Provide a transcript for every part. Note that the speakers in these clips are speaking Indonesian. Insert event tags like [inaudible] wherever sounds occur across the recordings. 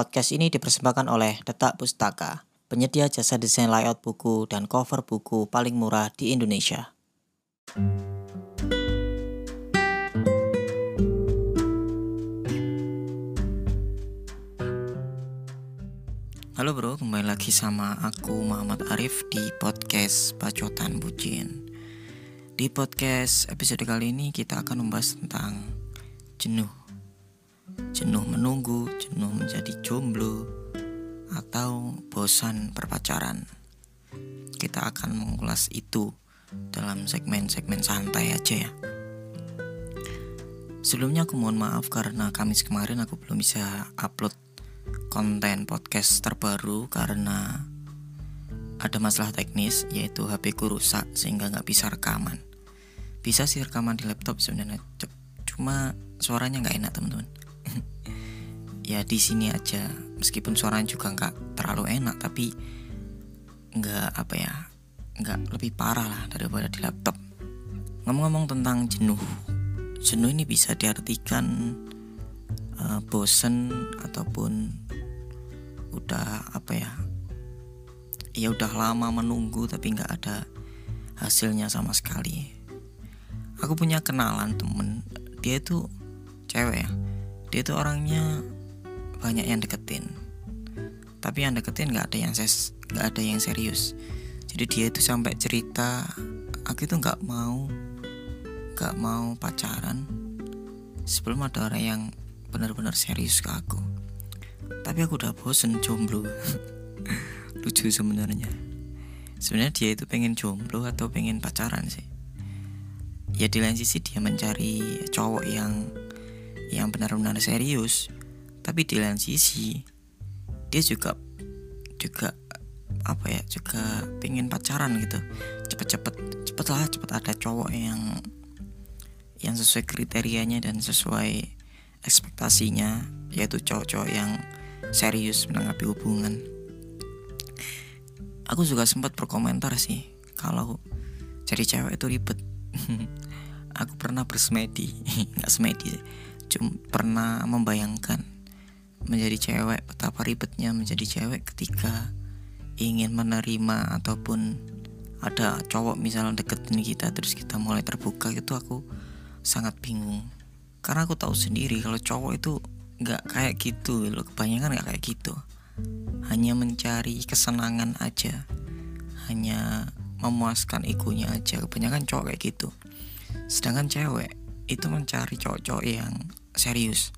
Podcast ini dipersembahkan oleh Detak Pustaka, penyedia jasa desain layout buku dan cover buku paling murah di Indonesia. Halo bro, kembali lagi sama aku Muhammad Arif di podcast Bacotan Bucin. Di podcast episode kali ini kita akan membahas tentang jenuh. Jenuh menunggu, jenuh menjadi jomblo, atau bosan berpacaran. Kita akan mengulas itu dalam segmen-segmen santai aja ya. Sebelumnya aku mohon maaf karena Kamis kemarin aku belum bisa upload konten podcast terbaru karena ada masalah teknis yaitu HP ku rusak sehingga nggak bisa rekaman bisa sih rekaman di laptop sebenarnya cuma suaranya nggak enak teman-teman [laughs] ya di sini aja. Meskipun suaranya juga nggak terlalu enak tapi nggak apa ya nggak lebih parah lah daripada di laptop. Ngomong-ngomong tentang jenuh jenuh ini bisa diartikan uh, bosen ataupun udah apa ya ya udah lama menunggu tapi nggak ada hasilnya sama sekali. Aku punya kenalan temen dia itu cewek ya dia itu orangnya. Banyak yang deketin. Tapi yang deketin nggak ada yang ses nggak ada yang serius. Jadi dia itu sampai cerita aku itu nggak mau nggak mau pacaran sebelum ada orang yang benar-benar serius ke aku. Tapi aku udah bosen jomblo. [laughs] Lucu sebenarnya. Sebenarnya dia itu pengen jomblo atau pengen pacaran sih? Ya di lain sisi dia mencari cowok yang yang benar-benar serius tapi di lain sisi dia juga juga apa ya juga pengen pacaran gitu. Cepet-cepet cepet lah cepet ada cowok yang yang sesuai kriterianya dan sesuai ekspektasinya yaitu cowok-cowok yang serius menanggapi hubungan. Aku juga sempat berkomentar sih kalau cari cewek itu ribet. [laughs] Aku pernah bersemedi [laughs] nggak semedi pernah membayangkan menjadi cewek betapa ribetnya menjadi cewek ketika ingin menerima ataupun ada cowok misalnya deketin kita terus kita mulai terbuka itu aku sangat bingung. Karena aku tahu sendiri kalau cowok itu nggak kayak gitu loh kebanyakan nggak kayak gitu. Hanya mencari kesenangan aja hanya memuaskan egonya aja. Kebanyakan cowok kayak gitu. Sedangkan cewek itu mencari cowok-cowok yang serius.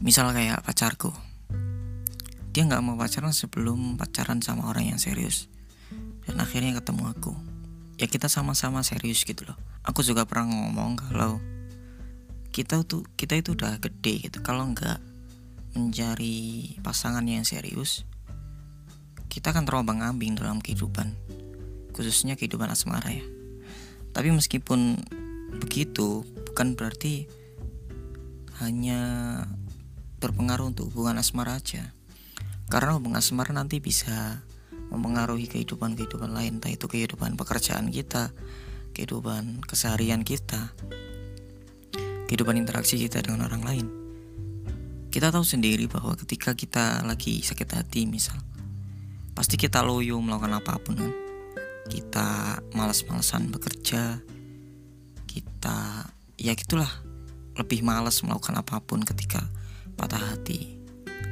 Misal kayak pacarku. Dia nggak mau pacaran sebelum pacaran sama orang yang serius. Dan akhirnya ketemu aku. Ya kita sama-sama serius gitu loh. Aku juga pernah ngomong kalau kita tuh kita itu udah gede gitu. Kalau nggak mencari pasangan yang serius kita akan terombang ambing dalam kehidupan. Khususnya kehidupan asmara ya. Tapi meskipun begitu bukan berarti hanya berpengaruh untuk hubungan asmara aja. Karena hubungan asmara nanti bisa mempengaruhi kehidupan-kehidupan lain entah itu kehidupan pekerjaan kita kehidupan keseharian kita kehidupan interaksi kita dengan orang lain. Kita tahu sendiri bahwa ketika kita lagi sakit hati misal pasti kita loyo melakukan apa pun kan. Kita malas-malasan bekerja kita ya gitulah lebih malas melakukan apa pun ketika patah hati.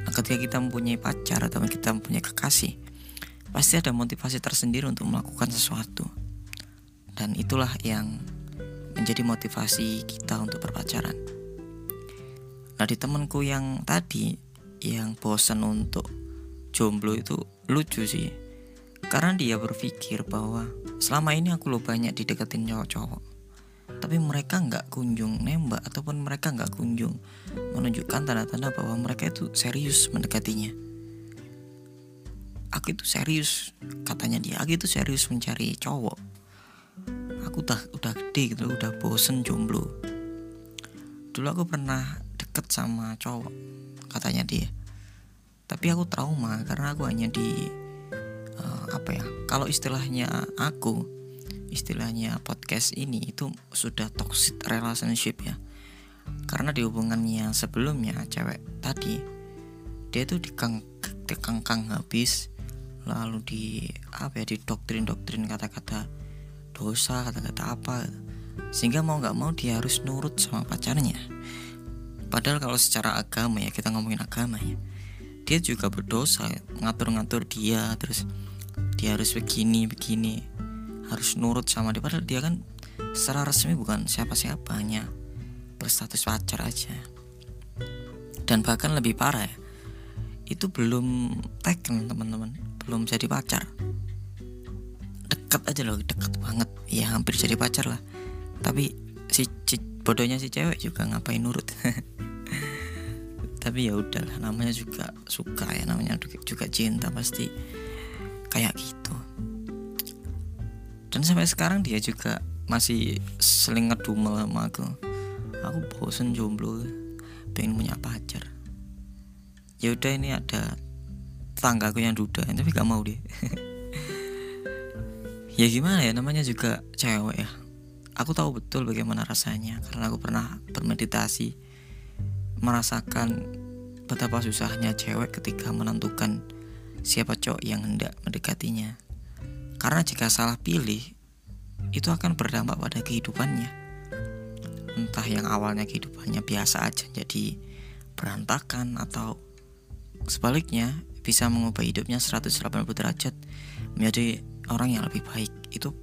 Nah, ketika kita mempunyai pacar atau kita mempunyai kekasih pasti ada motivasi tersendiri untuk melakukan sesuatu. Dan itulah yang menjadi motivasi kita untuk berpacaran. Nah di temanku yang tadi yang bosan untuk jomblo itu lucu sih. Karena dia berpikir bahwa selama ini aku lo banyak dideketin cowok-cowok Tapi mereka nggak kunjung nembak ataupun mereka nggak kunjung menunjukkan tanda-tanda bahwa mereka itu serius mendekatinya. Aku itu serius katanya dia. Aku itu serius mencari cowok. Aku udah udah gede gitu udah bosen jomblo. Dulu aku pernah deket sama cowok katanya dia. Tapi aku trauma karena aku hanya di apa ya kalau istilahnya aku istilahnya podcast ini itu sudah toxic relationship ya. Karena di hubungannya sebelumnya cewek tadi dia tuh dikang dikangkang habis lalu di apa ya di doktrin doktrin kata-kata dosa kata-kata apa sehingga mau nggak mau dia harus nurut sama pacarnya. Padahal kalau secara agama ya kita ngomongin agama ya dia juga berdosa ngatur-ngatur dia terus dia harus begini begini harus nurut sama dia. Padahal dia kan secara resmi bukan siapa-siapa hanya berstatus pacar aja. Dan bahkan lebih parah ya itu belum taken teman-teman. Belum jadi pacar. Deket aja loh deket banget. Ya hampir jadi pacar lah. Tapi si, si bodohnya si cewek juga ngapain nurut? [laughs] Tapi ya udahlah namanya juga suka ya namanya juga cinta pasti kayak gitu dan sampai sekarang dia juga masih seling ngedumel sama aku. Aku bosen jomblo pengen punya pacar. Ya udah ini ada tetanggaku yang duda tapi gak mau deh [laughs] ya gimana ya namanya juga cewek ya. Aku tahu betul bagaimana rasanya karena aku pernah bermeditasi merasakan betapa susahnya cewek ketika menentukan siapa cowok yang hendak mendekatinya karena jika salah pilih itu akan berdampak pada kehidupannya entah yang awalnya kehidupannya biasa aja jadi berantakan atau Sebaliknya, bisa mengubah hidupnya 180 derajat menjadi orang yang lebih baik. Itu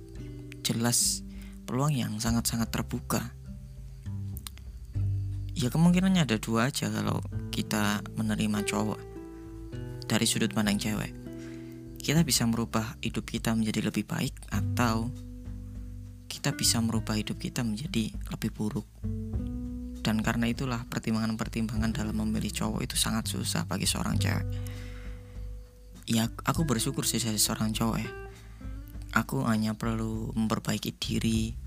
jelas peluang yang sangat-sangat terbuka. Ya kemungkinannya ada dua aja kalau kita menerima cowok dari sudut pandang cewek. Kita bisa merubah hidup kita menjadi lebih baik atau kita bisa merubah hidup kita menjadi lebih buruk. Dan karena itulah pertimbangan-pertimbangan dalam memilih cowok itu sangat susah bagi seorang cewek. Ya aku bersyukur sih saya seorang cowok ya. Aku hanya perlu memperbaiki diri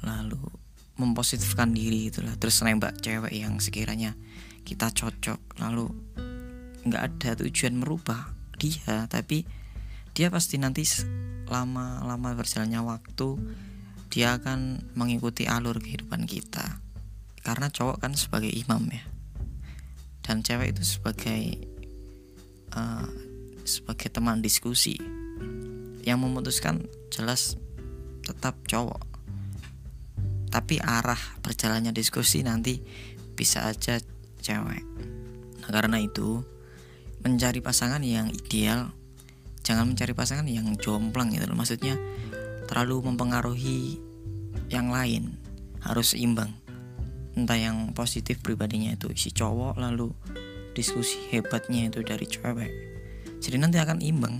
lalu mempositifkan diri itulah terus nembak cewek yang sekiranya kita cocok lalu nggak ada tujuan merubah dia tapi dia pasti nanti lama-lama berjalannya waktu dia akan mengikuti alur kehidupan kita. Karena cowok kan sebagai imam ya. Dan cewek itu sebagai uh, sebagai teman diskusi. Yang memutuskan jelas tetap cowok. Tapi arah berjalannya diskusi nanti bisa aja cewek. Nah karena itu mencari pasangan yang ideal. Jangan mencari pasangan yang jomplang gitu loh. Maksudnya terlalu mempengaruhi yang lain. Harus seimbang. Entah yang positif pribadinya itu si cowok lalu diskusi hebatnya itu dari cewek. Jadi nanti akan imbang.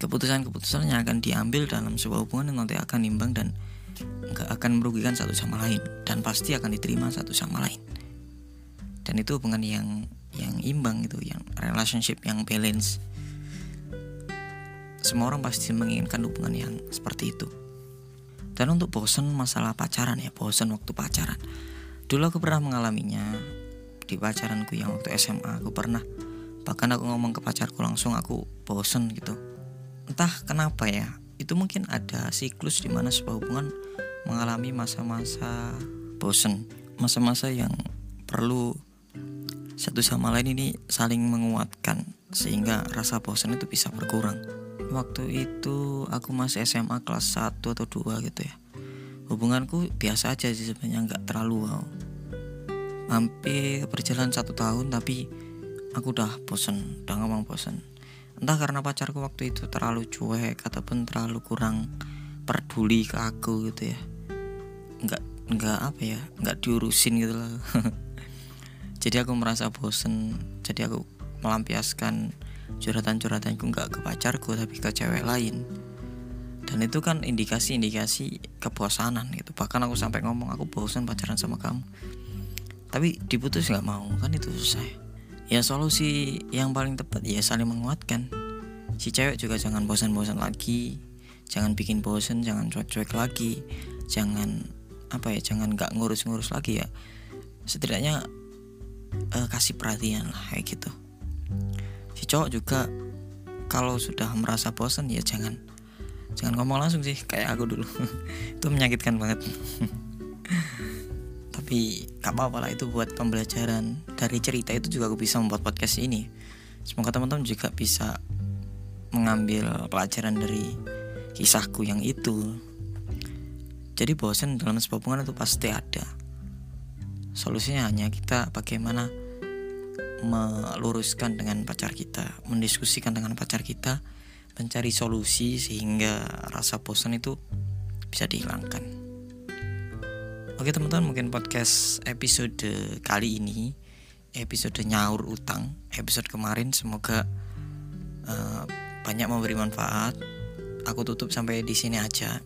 Keputusan-keputusan yang akan diambil dalam sebuah hubungan nanti akan imbang dan nggak akan merugikan satu sama lain. Dan pasti akan diterima satu sama lain. Dan itu hubungan yang yang imbang itu yang relationship yang balance semua orang pasti menginginkan hubungan yang seperti itu dan untuk bosen masalah pacaran ya, bosen waktu pacaran. Dulu aku pernah mengalaminya di pacaranku yang waktu SMA aku pernah bahkan aku ngomong ke pacarku langsung aku bosen gitu. Entah kenapa ya, itu mungkin ada siklus di mana sebuah hubungan mengalami masa-masa bosen, masa-masa yang perlu satu sama lain ini saling menguatkan sehingga rasa bosan itu bisa berkurang. Waktu itu aku masih SMA kelas 1 atau 2 gitu ya. Hubunganku biasa aja sih sebenarnya nggak terlalu wow hampir berjalan satu tahun tapi aku udah bosen udah ngomong bosen. Entah karena pacarku waktu itu terlalu cuek ataupun terlalu kurang peduli ke aku gitu ya. Nggak nggak apa ya nggak diurusin gitu lah [laughs] jadi aku merasa bosen. Jadi aku melampiaskan curhatan-curhatanku nggak ke pacarku tapi ke cewek lain. Dan itu kan indikasi-indikasi kebosanan gitu. Bahkan aku sampai ngomong aku bosan pacaran sama kamu. Tapi diputus nggak mau kan itu susah. Ya solusi yang paling tepat ya saling menguatkan. Si cewek juga jangan bosan-bosan lagi. Jangan bikin bosan jangan cuek-cuek lagi. Jangan apa ya jangan nggak ngurus-ngurus lagi ya. Setidaknya uh, kasih perhatian lah kayak gitu. Si cowok juga kalau sudah merasa bosan ya jangan jangan ngomong langsung sih kayak aku dulu. [laughs] Itu menyakitkan banget. [laughs] Tapi gak apa-apa lah itu buat pembelajaran. Dari cerita itu juga aku bisa membuat podcast ini. Semoga teman-teman juga bisa mengambil pelajaran dari kisahku yang itu. Jadi bosan dalam sebuah hubungan itu pasti ada. Solusinya hanya kita bagaimana meluruskan dengan pacar kita mendiskusikan dengan pacar kita mencari solusi sehingga rasa bosan itu bisa dihilangkan Oke teman-teman mungkin podcast episode kali ini episode nyaur utang episode kemarin semoga uh, banyak memberi manfaat. Aku tutup sampai di sini aja.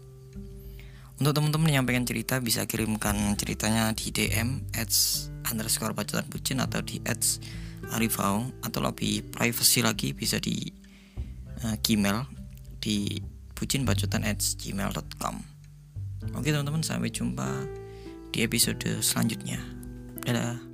Untuk teman-teman yang pengen cerita bisa kirimkan ceritanya di DM underscore bacotan bucin atau di ads arifau atau lebih privacy lagi bisa di uh, Gmail di bucinbacotan ads gmail.com Oke teman-teman sampai jumpa di episode selanjutnya. Dadah.